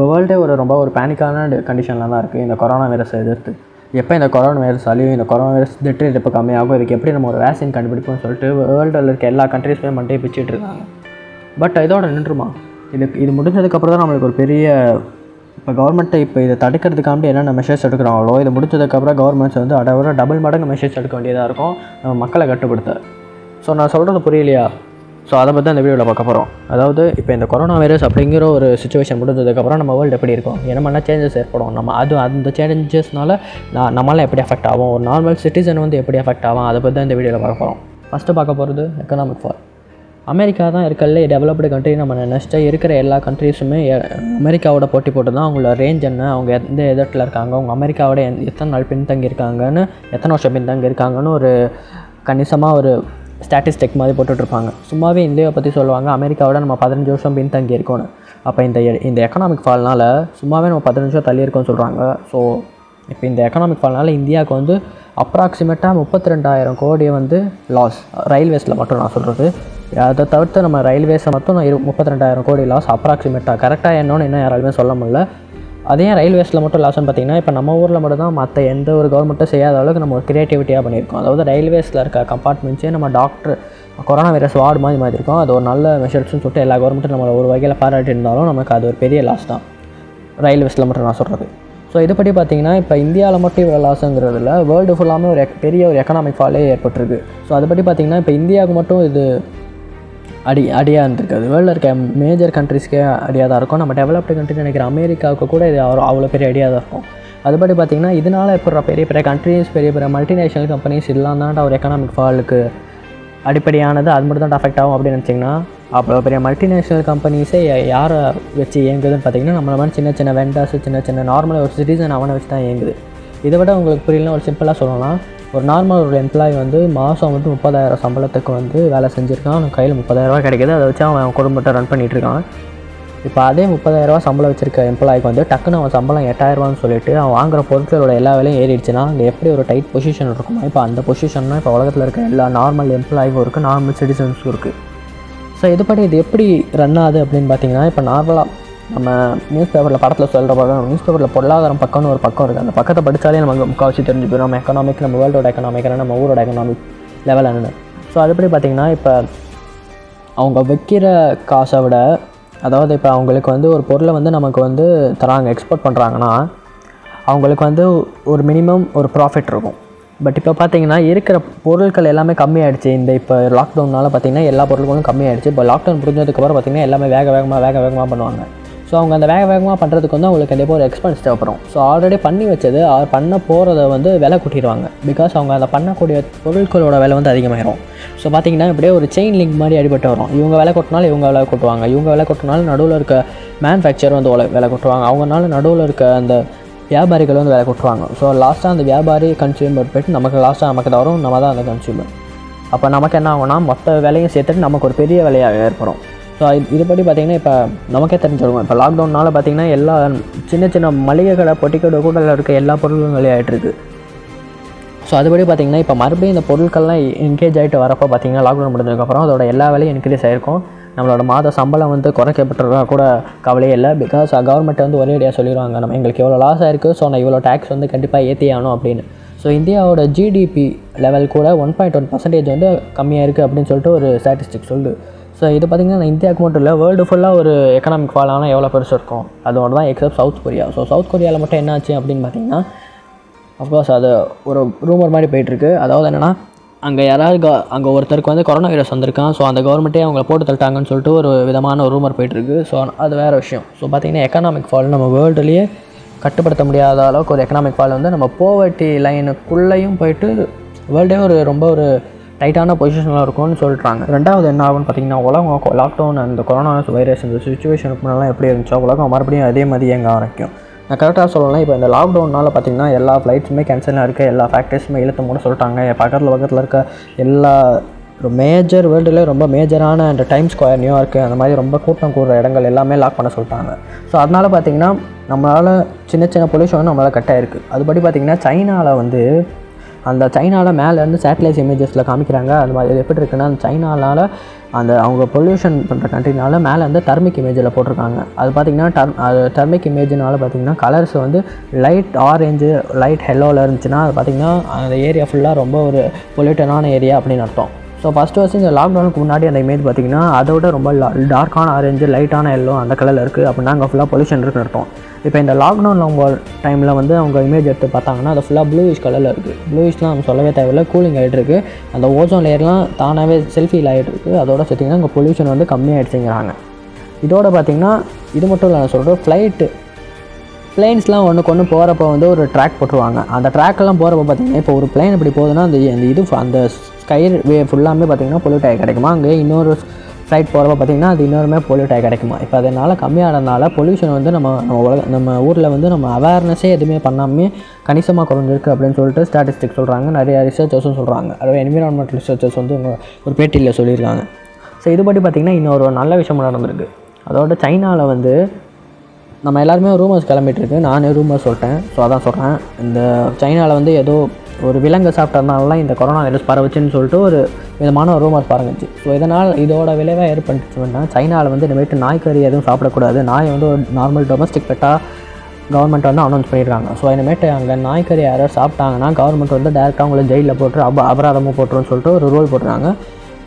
இப்போ வேர்ல்டே ஒரு ரொம்ப ஒரு பேனிக்கான கண்டிஷனில் தான் இருக்குது இந்த கொரோனா வைரஸை எதிர்த்து. எப்போ இந்த கொரோனா வைரஸ் அழியும் இந்த கொரோனா வைரஸ் திட்டு ரேட் எப்போ கம்மியாகும் இதுக்கு எப்படி நம்ம ஒரு வேக்சின் கண்டுபிடிப்போம்னு சொல்லிட்டு வேர்ல்டில் இருக்க எல்லா கண்ட்ரீஸுமே மண்டே பிச்சுட்டு இருக்காங்க. பட் இதோட நின்றுமா? இது இது முடிஞ்சதுக்கப்புறம் தான் நம்மளுக்கு ஒரு பெரிய இப்போ கவர்மெண்ட்டை இப்போ இதை தடுக்கிறதுக்காண்டி என்னென்ன மெஷர்ஸ் எடுக்கிறாங்களோ இது முடிச்சதுக்கப்புறம் கவர்மெண்ட்ஸ் வந்து அடவரை டபுள் மடங்கு மெஷர்ஸ் எடுக்க வேண்டியதாக இருக்கும். நம்ம மக்களை கட்டுப்படுத்த. ஸோ நான் சொல்கிறது புரியலையா? ஸோ அதை பற்றி அந்த வீடியோவில் பார்க்க போகிறோம் அதாவது இப்போ இந்த கொரோனா வைரஸ் அப்படிங்கிற ஒரு சுச்சுவேஷன் முடிஞ்சதுக்கப்புறம் நம்ம வேர்ல்டு எப்படி இருக்கும்? என்னமெல்லாம் சேஞ்சஸ் ஏற்படும்? நம்ம அது அந்த சேஞ்சஸ்னால நான் நம்மளால் எப்படி அஃபெக்ட் ஆகும்? ஒரு நார்மல் சிட்டிசன் வந்து எப்படி அஃபெக்ட் ஆகும் அதை பற்றி இந்த வீடியோவில் பார்க்க போகிறோம் ஃபஸ்ட்டு பார்க்க போகிறது எக்கனாமிக் ஃபால் அமெரிக்கா தான் இருக்கல டெவலப்டு கண்ட்ரி நம்ம நினச்சிட்டா இருக்கிற எல்லா கண்ட்ரீஸுமே அமெரிக்காவோட போட்டி போட்டு தான் அவங்களோட ரேஞ்ச் என்ன? அவங்க எந்த எதிர்ட்டில் இருக்காங்க? அவங்க அமெரிக்காவோட எத்தனை நாள் பின்தங்கி இருக்காங்கன்னு எத்தனை வருஷம் பின்தங்கி இருக்காங்கன்னு ஒரு கணிசமாக ஒரு ஸ்டாட்டிஸ்டிக் மாதிரி போட்டுட்ருப்பாங்க. சும்மாவே இந்தியாவை பற்றி சொல்லுவாங்க அமெரிக்காவோட நம்ம பதினஞ்சு வருஷம் பின்தங்கி இருக்கோன்னு அப்போ இந்த எ- இந்த எக்கனாமிக் ஃபால்னால் சும்மாவே நம்ம பதினஞ்சு வருஷம் தள்ளி இருக்கோம்னு சொல்கிறாங்க ஸோ இப்போ இந்த எக்கனாமிக் ஃபால்னால் இந்தியாவுக்கு வந்து அப்ராக்சிமேட்டாக முப்பத்தி ரெண்டாயிரம் கோடியை வந்து லாஸ் ரயில்வேஸில் மட்டும் நான் சொல்கிறது அதை தவிர்த்து நம்ம ரயில்வேஸை மட்டும் நான் இரு முப்பத்தி ரெண்டாயிரம் கோடி லாஸ் அப்ராக்சிமேட்டாக கரெக்டாக என்னன்னு இன்னும் யாராலுமே சொல்ல முடியல. அதே ஏன் ரயில்வேஸில் மட்டும் லாஸ்ன்னு பார்த்தீங்கன்னா இப்போ நம்ம ஊரில் மட்டும் தான் மற்ற எந்த ஒரு கவர்மெண்ட்டும் செய்யாத அளவுக்கு நம்ம கிரியேட்டிவிட்டியாக பண்ணியிருக்கோம். அதாவது ரயில்வேஸில் இருக்க கம்பார்ட்மெண்ட்ஸே நம்ம டாக்டர் கொரோனா வைரஸ் வார்டு மாதிரி மாதிரி இருக்கும் அது ஒரு நல்ல மெஷர்ஸ்னு சொல்லிட்டு எல்லா கவர்மெண்ட்டும் நம்மளை ஒரு வகையில் பாராட்டி இருந்தாலும் நமக்கு அது ஒரு பெரிய லாஸ் தான். ரயில்வேஸில் மட்டும் நான் சொல்கிறது ஸோ இதுபடி பார்த்தீங்கன்னா இப்போ இந்தியாவில் மட்டும் இவ்வளோ லாஸுங்கிறதுல வேர்ல்டு ஃபுல்லாமே ஒரு எக்- பெரிய ஒரு எக்கனாமிக் ஃபாலே ஏற்பட்டிருக்கு. ஸோ அதுபடி பார்த்தீங்கன்னா இப்போ இந்தியாவுக்கு மட்டும் இது அடி அடியாக இருந்திருக்காது வேர்ல்டில் இருக்க மேஜர் கண்ட்ரிஸ்க்கே அடியாக தான் இருக்கும். நம்ம டெவலப்டு கண்ட்ரி நினைக்கிற அமெரிக்காவுக்கு கூட இது அவ்வளோ அவ்வளோ பெரிய அடியாக தான் இருக்கும். அதுபடி பார்த்தீங்கன்னா இதனால் இப்போ பெரிய பெரிய கண்ட்ரீஸ் பெரிய பெரிய மல்டிநேஷனல் கம்பெனிஸ் இல்லாம தான் ஒரு எக்கனாமிக் ஃபாலுக்கு அடிப்படையானது. அது மட்டும் தான் அஃபெக்ட் ஆகும் அப்படின்னு நினச்சிங்கன்னா அவ்வளோ பெரிய மல்டிநேஷனல் கம்பெனிஸே யாரை வச்சு இயங்குதுன்னு பார்த்தீங்கன்னா நம்மள மாதிரி சின்ன சின்ன வெண்டர்ஸ் சின்ன சின்ன நார்மலாக ஒரு சிட்டிசன் அவனை வச்சு தான் இயங்குது. இதை விட உங்களுக்கு புரியலன்னா ஒரு சிம்பிளாக சொல்லலாம். ஒரு நார்மல் ஒரு எம்ப்ளாயி வந்து மாதம் வந்து முப்பதாயிரம் சம்பளத்துக்கு வந்து வேலை செஞ்சுருக்கான். அவனுக்கு கையில் முப்பதாயிரரூவா கிடைக்கிது. அதை வச்சு அவன் குடும்பத்தை ரன் பண்ணிகிட்ருக்கான் இருக்கான். இப்போ அதே முப்பதாயிரரூவா சம்பளம் வச்சிருக்க எம்ப்ளாய்க்கு வந்து டக்குன்னு அவன் சம்பளம் எட்டாயிரரூவான்னு சொல்லிட்டு அவன் வாங்குற பொருட்களோட எல்லா வேலையும் ஏறிடுச்சுன்னா அங்கே எப்படி ஒரு டைட் பொசிஷன் இருக்குமோ இப்போ அந்த பொசிஷன்னா இப்போ உலகத்தில் இருக்க எல்லா நார்மல் எம்ப்ளாய்க்கும் இருக்குது நார்மல் சிட்டிசன்ஸும் இருக்குது ஸோ இதுபடி இது எப்படி ரன் ஆகுது அப்படின்னு பார்த்தீங்கன்னா இப்போ நார்மலாக நம்ம நியூஸ் பேப்பரில் படத்தில் சொல்கிற பக்கம் நியூஸ் பேப்பரில் பொருளாதாரம் பக்கம்னு ஒரு பக்கம் இருக்குது அந்த பக்கத்தை படித்தாலே நமக்கு முக்கால்வாசி தெரிஞ்சு போயிடும் நம்ம எக்கனாமிக் நம்ம வேர்ல்டோட எக்கனாமிக் நம்ம ஊரோட எக்கனாமிக் லெவல் என்னென்னு. ஸோ அதுபடி பார்த்தீங்கன்னா இப்போ அவங்க வைக்கிற காசை விட அதாவது இப்போ அவங்களுக்கு வந்து ஒரு பொருளை வந்து நமக்கு வந்து தராங்க எக்ஸ்போர்ட் பண்ணுறாங்கன்னா அவங்களுக்கு வந்து ஒரு மினிமம் ஒரு ப்ராஃபிட் இருக்கும். பட் இப்போ பார்த்தீங்கன்னா இருக்கிற பொருட்கள் எல்லாமே கம்மியாயிடுச்சு. இந்த இப்போ லாக்டவுனால் பார்த்தீங்கன்னா எல்லா பொருட்களும் கம்மியாயிடுச்சு. இப்போ லாக்டவுன் முடிஞ்சதுக்கப்புறம் பார்த்தீங்கன்னா எல்லாமே வேக வேகமாக வேக வேகமாக பண்ணுவாங்க. ஸோ அவங்க அந்த வேக வேகமாக பண்ணுறதுக்கு வந்து அவங்களுக்கு கண்டிப்பாக ஒரு எக்ஸ்பென்ஸ் தேவைப்படும். ஸோ ஆல்ரெடி பண்ணி வச்சது அவர் பண்ண போகிறத வந்து விலை கூட்டிடுவாங்க. பிகாஸ் அவங்க அதை பண்ணக்கூடிய பொருட்களோட விலை வந்து அதிகமாகிடும் ஸோ பார்த்தீங்கன்னா இப்படியே ஒரு செயின் லிங்க் மாதிரி அடிபட்டு வரும். இவங்க விலை கொட்டினாலும் இவங்க விலை கொட்டுவாங்க. இவங்க விலை கொட்டினாலும் நடுவில் இருக்க மேனுஃபேக்சர் வந்து விலை கொட்டுவாங்க. அவங்கனால நடுவில் இருக்க அந்த வியாபாரிகள் வந்து விலை கொட்டுவாங்க. ஸோ லாஸ்ட்டாக அந்த வியாபாரி கன்சியூமர் போயிட்டு நமக்கு லாஸ்ட்டாக நமக்கு தான் வரும் நம்ம தான் அந்த கன்சியூமர் அப்போ நமக்கு என்ன ஆகும்னா மொத்த விலையும் சேர்த்துட்டு நமக்கு ஒரு பெரிய விலையாக ஏற்படும். ஸோ இது இதுபடி பார்த்திங்கன்னா இப்போ நமக்கே தெரிஞ்சிருக்கும். இப்போ லாக்டவுன்னால் பார்த்திங்கன்னா எல்லா சின்ன சின்ன மளிகை கடை பொட்டிக்கடை கூட இருக்க எல்லா பொருளும் விலையாயிட்டு ஸோ அதுபடி பார்த்திங்கன்னா இப்போ மறுபடியும் இந்த பொருட்கள்லாம் என்கேஜ் ஆகிட்டு வரப்போ பார்த்திங்கன்னா லாக்டவுன் முடிஞ்சதுக்கப்புறம் அதோட எல்லா வேலையும் இன்க்ரீஸ் ஆகிருக்கும் நம்மளோட மாத சம்பளம் வந்து குறைக்கப்பட்டுறதா கூட கவலையே இல்லை. பிகாஸ் கவர்மெண்ட் வந்து ஒரேடியாக சொல்லிடுவாங்க நம்ம எங்களுக்கு இவ்வளோ லாஸ் ஆயிருக்கு ஸோ நான் இவ்வளோ டேக்ஸ் வந்து கண்டிப்பாக ஏற்றி ஆகணும் அப்படின்னு. ஸோ இந்தியாவோட ஜிடிபி லெவல் கூட ஒன் பாயிண்ட் ஒன் பர்சன்டேஜ் வந்து கம்மியாக இருக்குது அப்படின்னு சொல்லிட்டு ஒரு ஸ்டாட்டிஸ்டிக் சொல்லுது. ஸோ இது பார்த்திங்கன்னா இந்தியாவுக்கு மட்டும் இல்லை வேர்ல்டு ஃபுல்லாக ஒரு எக்கனாமிக் ஃபால் ஆனால் எவ்வளோ பெருசு இருக்கும்? அதோட தான் except South Korea so South கொரியாவில் மட்டும் என்ன ஆச்சு அப்படின்னு பார்த்தீங்கன்னா அஃப்கோர்ஸ் அது ஒரு ரூமர் மாதிரி போயிட்டுருக்கு அதாவது என்னென்னா அங்கே யாராவது அங்கே ஒருத்தருக்கு வந்து கொரோனா வைரஸ் வந்திருக்கான். ஸோ அந்த கவர்மெண்ட்டே அவங்கள போட்டு தள்ளிட்டாங்கன்னு சொல்லிட்டு ஒரு விதமான ஒரு ரூமர் போயிட்டுருக்கு ஸோ அது வேறு விஷயம். ஸோ பார்த்தீங்கன்னா எக்கனாமிக் ஃபால் நம்ம வேர்ல்டுலேயே கட்டுப்படுத்த முடியாத அளவுக்கு ஒரு எக்கனாமிக் ஃபால் வந்து நம்ம போவர்ட்டி லைனுக்குள்ளேயும் போயிட்டு வேர்ல்டே ஒரு ரொம்ப ஒரு டைட்டான பொசிஷனில் இருக்கும்னு சொல்கிறாங்க ரெண்டாவது என்ன ஆகும்னு பார்த்தீங்கன்னா உலகம் லாக்டவுன் அந்த கொரோனா வைரஸ் இந்த சுச்சுவேஷனுக்கு முன்னெல்லாம் எப்படி இருந்துச்சோ உலகம் மறுபடியும் அதே மாதிரி இயங்க ஆரம்பிக்கும். நான் கரெக்டாக சொல்லலாம் இப்போ இந்த லாக்டவுனால் பார்த்தீங்கன்னா எல்லா ஃப்ளைட்ஸுமே கேன்சலாக இருக்குது எல்லா ஃபேக்ட்ரிஸுமே இழுத்து மூட சொல்லிட்டாங்க. பக்கத்தில் பக்கத்தில் இருக்க எல்லா ஒரு மேஜர் வேர்ல்டுலேயே ரொம்ப மேஜரான அந்த டைம் ஸ்கொயர் நியூயார்க்கு அந்த மாதிரி ரொம்ப கூட்டம் கூடுற இடங்கள் எல்லாமே லாக் பண்ண சொல்லிட்டாங்க. ஸோ அதனால் பார்த்தீங்கன்னா நம்மளால் சின்ன சின்ன பொல்யூஷன் நம்மளால் கட் ஆயிருக்கு. அதுபடி பார்த்தீங்கன்னா சைனாவில் வந்து அந்த சைனாவில் மேலேருந்து சேட்டலைட் இமேஜஸில் காமிக்கிறாங்க. அது மாதிரி எப்படி இருக்குன்னா அந்த சைனாலால் அந்த அவங்க பொல்யூஷன் பண்ணுற கண்ட்ரினால மேலே வந்து டர்மிக் இமேஜில் போட்டிருக்காங்க. அது பார்த்திங்கன்னா டர் அது டர்மிக் இமேஜினால் பார்த்திங்கன்னா கலர்ஸ் வந்து லைட் ஆரஞ்சு லைட் ஹெல்லோவில் இருந்துச்சுன்னா அது பார்த்திங்கன்னா அந்த ஏரியா ஃபுல்லாக ரொம்ப ஒரு பொல்யூட்டனான ஏரியா அப்படின்னு அர்த்தம். ஸோ ஃபஸ்ட்டு ஃபஸ்ட்டு இந்த லாக்டவுனுக்கு முன்னாடி அந்த இமேஜ் பார்த்திங்கன்னா அதோட ரொம்ப டார்க்கான ஆரஞ்சு லைட்டான எல்லோ அந்த கலரில் இருக்குது அப்படின்னா அங்கே ஃபுல்லாக பொல்யூஷன் இருக்குன்னு அர்த்தம். இப்போ இந்த லாக்டவுனில் அவங்க டைமில் வந்து அவங்க இமேஜ் எடுத்து பார்த்தாங்கன்னா அது ஃபுல்லாக ப்ளூயிஷ் கலரில் இருக்குது ப்ளூயிஷ்லாம் நம்ம சொல்லவே தேவையில்லை. கூலிங் ஆகிட்டுருக்கு அந்த ஓசோன் லேயர்லாம் தானாகவே செல்ஃபியில் ஆகிட்டு இருக்குது அதோட சேர்த்திங்கன்னா அங்கே பொல்யூஷன் வந்து கம்மியாகிடுச்சுங்கிறாங்க இதோட பார்த்திங்கன்னா இது மட்டும் இல்லை நான் சொல்கிறேன் ஃப்ளைட்டு பிளேன்ஸ்லாம் ஒன்றுக்கு ஒன்று போகிறப்ப வந்து ஒரு ட்ராக் போட்டுருவாங்க. அந்த ட்ராக்கெல்லாம் போகிறப்ப பார்த்தீங்கன்னா இப்போ ஒரு பிளேன் இப்படி போகுதுன்னா அந்த இது அந்த ஸ்கை வே ஃபுல்லாமே பார்த்தீங்கன்னா பொல்யூட் ஆகி கிடைக்குமா? அங்கே இன்னொரு ஃப்ளைட் போகிறப்ப பார்த்தீங்கன்னா அது இன்னொருமே பொல்யூட் ஆகி கிடைக்குமா? இப்போ அதனால் கம்மியானதுனால பொல்யூஷன் வந்து நம்ம நம்ம உலக நம்ம ஊரில் வந்து நம்ம அவேர்னஸே எதுவுமே பண்ணாமே கணிசமாக குறைஞ்சிருக்கு அப்படின்னு சொல்லிட்டு ஸ்டாட்டிஸ்டிக் சொல்கிறாங்க நிறைய ரிசர்ச்சர்ஸும் சொல்கிறாங்க அதாவது என்விரான்மெண்ட் ரிசர்ச்சர்ஸ் வந்து ஒரு பேட்டியில் சொல்லியிருக்காங்க. ஸோ இதுபடி பார்த்திங்கன்னா இன்னொரு நல்ல விஷயம் நடந்திருக்கு. அதோட சைனாவில் வந்து நம்ம எல்லாருமே ரூமர்ஸ் கிளம்பிட்டுருக்கு. நானே ரூமர்ஸ் சொல்லிட்டேன். ஸோ அதான் சொல்கிறேன் இந்த சைனாவில் வந்து ஏதோ ஒரு விலங்கு சாப்பிட்டதுனாலலாம் இந்த கொரோனா வைரஸ் பரவுச்சுன்னு சொல்லிட்டு ஒரு விதமான ஒரு ரூமர் பரவுச்சு ஸோ இதனால் இதோட விளைவாக ஏற்பட்டுச்சுன்னா சைனாவில் வந்து இனிமேட்டு நாய்க்கறி எதுவும் சாப்பிடக்கூடாது. நாய் வந்து ஒரு நார்மல் டொமஸ்டிக் பெட்டாக கவர்மெண்ட் வந்து அனௌன்ஸ் பண்ணிடுறாங்க ஸோ இனிமேட்டு அங்கே நாய்க்கறி யாராவது சாப்பிட்டாங்கன்னா கவர்மெண்ட் வந்து டேரெக்டாக அவங்கள ஜெயிலில் போட்டு அப அபராதமும் போட்டுருன்னு சொல்லிட்டு ஒரு ரூல் போட்டுருக்காங்க.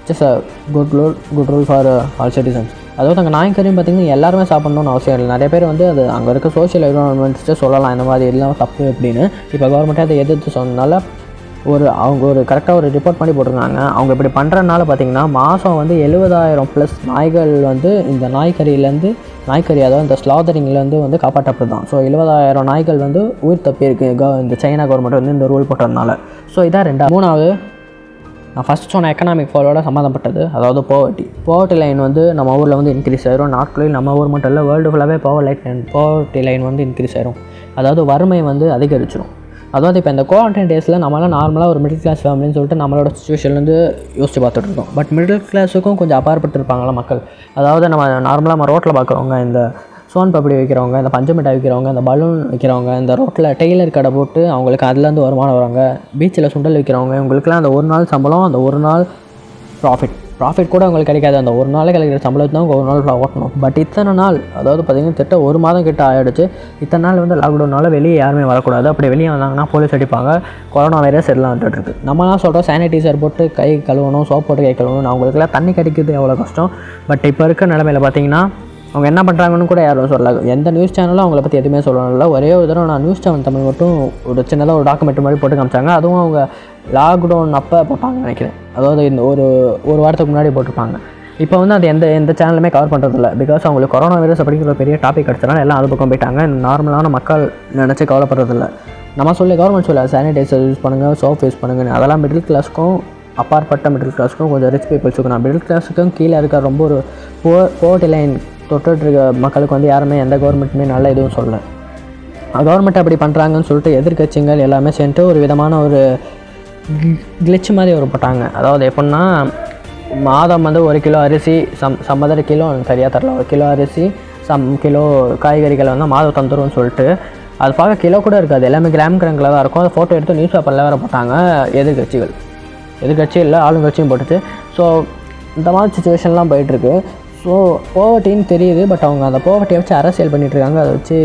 It's a good rule good rule for all citizens அதாவது அங்கே நாய்க்கறியும் பார்த்தீங்கன்னா எல்லாருமே சாப்பிட்ணுன்னு அவசியம் இல்லை. நிறைய பேர் வந்து அது அங்கே இருக்க சோஷியல் என்வரான்மெண்ட்ஸ்ட்டு சொல்லலாம் இந்த மாதிரி எல்லாம் தப்பு அப்படின்னு. இப்போ கவர்மெண்ட்டே அதை எதிர்த்து சொன்னதுனால ஒரு அவங்க ஒரு கரெக்டாக ஒரு ரிப்போர்ட் பண்ணி போட்டிருக்காங்க அவங்க இப்படி பண்ணுறதுனால பார்த்தீங்கன்னா மாதம் வந்து எழுபதாயிரம் ப்ளஸ் நாய்கள் வந்து இந்த நாய்க்கறியிலேருந்து நாய்க்கறி அதாவது இந்த ஸ்லாதரிங்லேருந்து வந்து காப்பாற்றப்படுதான் ஸோ எழுபதாயிரம் நாய்கள் வந்து உயிர் தப்பியிருக்கு. க இந்த சைனா கவர்மெண்ட் வந்து இந்த ரூல் போட்டதுனால. ஸோ இதான் ரெண்டாவது. மூணாவது நான் ஃபஸ்ட் சொன்ன எக்கனாமிக் ஃபாலோட சம்மந்தப்பட்டது. அதாவது போவர்ட்டி போவர்ட்டி லைன் வந்து நம்ம ஊரில் வந்து இன்க்ரீஸ் ஆயிரும். நாட்களில் நம்ம ஊர் மட்டும் இல்லை வேர்ல்டு ஃபுல்லாகவே power light line poverty line வந்து இன்க்ரீஸ் ஆயிரும். அதாவது வறுமை வந்து அதிகரிச்சிடும் அதாவது இப்போ இந்த குவாரண்டைன் டேஸில் நம்மளாம் நார்மலாக ஒரு மிடில் கிளாஸ் ஃபேமிலின்னு சொல்லிட்டு நம்மளோட சுச்சுவேஷன்லேருந்து யோசிச்சு பார்த்துட்டு இருக்கோம் பட் மிடில் கிளாஸுக்கும் கொஞ்சம் அப்பாற்பட்டு இருப்பாங்களா மக்கள். அதாவது நம்ம நார்மலாக நம்ம ரோட்டில் பார்க்குறவங்க இந்த சோன் பப்படி விற்கிறவங்க இந்த பஞ்சமிட்டாய் விற்கிறவங்க இந்த பலூன் விற்கிறவங்க இந்த ரோட்டில் டெய்லர் கடை போட்டு அவங்களுக்கு அதுலேருந்து வருமானம் வராங்க பீச்சில் சுண்டல் விற்கிறவங்க இவங்களுக்குலாம் அந்த ஒரு நாள் சம்பளம் அந்த ஒரு நாள் ப்ராஃபிட் ப்ராஃபிட் கூட அவங்களுக்கு கிடைக்காது. அந்த ஒரு நாள் கிடைக்கிற சம்பளத்தை தான் ஒரு நாள் ஓட்டணும். பட் இத்தனை நாள் அதாவது பார்த்திங்கன்னா திட்ட ஒரு மாதம் கிட்ட ஆகிடுச்சு இத்தனை நாள் வந்து லாக்டவுனால் வெளியே யாருமே வரக்கூடாது. அப்படி வெளியே வந்தாங்கன்னா போலீஸ் அடிப்பாங்க. கொரோனா வைரஸ் எல்லாம் வந்துட்டு இருக்கு. நம்மலாம் சொல்கிறோம் சானிடைசர் போட்டு கை கழுவணும் சோப் போட்டு கை கழுவணும் அவங்களுக்குலாம் தண்ணி கிடைக்கிறது எவ்வளோ கஷ்டம். பட் இப்போ இருக்க நிலமையில பார்த்தீங்கன்னா அவங்க என்ன பண்ணுறாங்கன்னு கூட யாரும் சொல்லல. எந்த நியூஸ் சேனலும் அவங்கள பற்றி எதுவுமே சொல்லல. ஒரே ஒரு தடவை நான் நியூஸ் சேனல் தமிழ் மட்டும் ஒரு சின்னதாக ஒரு டாக்குமெண்ட் மாதிரி போட்டு காமிச்சாங்க. அதுவும் அவங்க லாக்டவுன் அப்போ போட்டாங்க நினைக்கிறேன். அதாவது இந்த ஒரு ஒரு வாரத்துக்கு முன்னாடி போட்டிருப்பாங்க. இப்போ வந்து அது எந்த எந்த சேனலுமே கவர் பண்ணுறதில்ல பிகாஸ் அவங்களுக்கு கொரோனா வைரஸ் அப்படிங்கிற ஒரு பெரிய டாபிக் கிடச்சனால எல்லாம் அது பக்கம் போயிட்டாங்க. நார்மலான மக்கள் நினச்சி கவலைப்படுறதில்ல. நம்ம சொல்லி கவர்மெண்ட் சொல்ல சானிடைசர் யூஸ் பண்ணுங்கள் சோப் யூஸ் பண்ணுங்கன்னு. அதெல்லாம் மிடில் கிளாஸ்க்கும் அப்பாற்பட்ட மிடில் கிளாஸுக்கும் கொஞ்சம் ரிச் பீப்புள்ஸுக்கும் நான் மிடில் கிளாஸுக்கும் கீழே இருக்க ரொம்ப ஒரு போ போர்ட்டி லைன் தொட்டுட்ருக்க மக்களுக்கு வந்து யாருமே எந்த கவர்மெண்ட்டுமே நல்ல எதுவும் சொல்லலை. கவர்மெண்ட் அப்படி பண்ணுறாங்கன்னு சொல்லிட்டு எதிர்க்கட்சிகள் எல்லாமே சேர்ந்துட்டு ஒரு விதமான ஒரு கிளிச்சு மாதிரி ஒரு போட்டாங்க. அதாவது எப்படின்னா மாதம் வந்து ஒரு கிலோ அரிசி சம் சம்மதர கிலோ சரியாக தரல ஒரு கிலோ அரிசி சம் கிலோ காய்கறிகள் வந்து மாதம் தந்துரும்னு சொல்லிட்டு அது பார்க்க கிலோ கூட இருக்காது. எல்லாமே கிராம் கணக்கில் தான் இருக்கும். அதை ஃபோட்டோ எடுத்து நியூஸ் பேப்பரில் வேறு போட்டாங்க எதிர்க்கட்சிகள். எதிர்க்கட்சி இல்லை ஆளுங்கட்சியும் போட்டுச்சு ஸோ இந்த மாதிரி சுச்சுவேஷன்லாம் போயிட்டுருக்கு. ஸோ போவர்ட்டின்னு தெரியுது பட் அவங்க அந்த போவர்ட்டியை வச்சு அரசியல் பண்ணிட்டு இருக்காங்க அதை வச்சு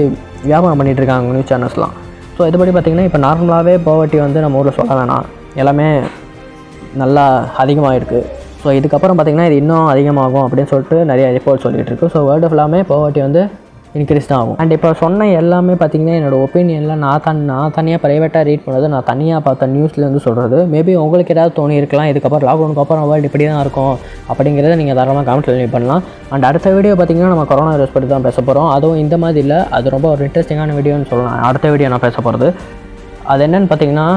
வியாபாரம் பண்ணிட்டு இருக்காங்க நியூஸ் சேனல்ஸ்லாம் ஸோ இதுபடி பார்த்திங்கன்னா இப்போ நார்மலாகவே போவர்ட்டி வந்து நம்ம ஊரில் சொல்ல வேணாம் எல்லாமே நல்லா அதிகமாக இருக்குது ஸோ இதுக்கப்புறம் பார்த்திங்கன்னா இது இன்னும் அதிகமாகும் அப்படின்னு சொல்லிட்டு நிறைய ரிப்போர்ட் சொல்லிகிட்டு இருக்கு ஸோ வேர்ல்டு ஃபுல்லாமே போவர்ட்டி வந்து இன்க்ரீஸ் தான் ஆகும். அண்ட் இப்போ சொன்ன எல்லாமே பார்த்திங்கன்னா என்னோடய ஒப்பீனியனில் நான் தன் நான் தனியாக ப்ரைவேட்டாக ரீட் பண்ணுறது நான் தனியாக பார்த்த நியூஸ்லேருந்து சொல்கிறது மேபி உங்களுக்கு ஏதாவது தோணி இருக்கலாம். இதுக்கப்புறம் லாக்டவுனுக்கு அப்புறம் வேர்ல்டு இப்படி தான் இருக்கும். அப்படிங்கிறத நீங்கள் தாராளமாக கமெண்ட் லீவ் பண்ணலாம். அண்ட் அடுத்த வீடியோ பார்த்திங்கன்னா நம்ம கொரோனா வைரஸ் பற்றி தான் பேச போகிறோம் அதுவும் இந்த மாதிரி இல்லை. அது ரொம்ப ஒரு இன்ட்ரெஸ்டிங்கான வீடியோன்னு சொல்லலாம். அடுத்த வீடியோ நான் பேச போகிறது அது என்னென்னு பார்த்தீங்கன்னா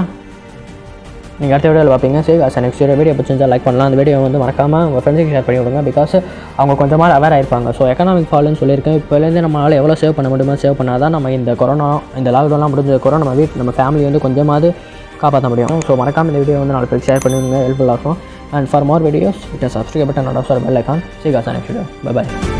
நீங்கள் அடுத்த வீடியோவில் பார்ப்பீங்க. சரி அஸ் நெக்ஸ்ட் வீடியோ வீடியோ பிடிச்சிருந்தா லைக் பண்ணலாம். அந்த வீடியோ வந்து மறக்காமல் உங்கள் ஃப்ரெண்ட்ஸுக்கு ஷேர் பண்ணி விடுங்க. பிகாஸ் அவங்க கொஞ்சமாக அவேர் ஆயிருப்பாங்க. ஸோ எக்கனாமிக் ஃபால்னு சொல்லியிருக்கேன். இப்போலேருந்து நம்மளால் எவ்வளோ சேவ் பண்ண முடியுமோ சேவ் பண்ணால் தான் நம்ம இந்த கொரோனா இந்த லாக்டவுன்லாம் முடிஞ்சதுக்கப்புறம் நம்ம வீட் நம்ம ஃபேமிலி வந்து கொஞ்சமாவது காப்பாற்ற முடியும். ஸோ மறக்காமல் இந்த வீடியோ வந்து நாலு பேருக்கு ஷேர் பண்ணிவிடுங்க ஹெல்ப்ஃபுல்லாக இருக்கும் and for more videos it subscribe button note off bell icon சரி நெக்ஸ்ட் வீடியோ பை பை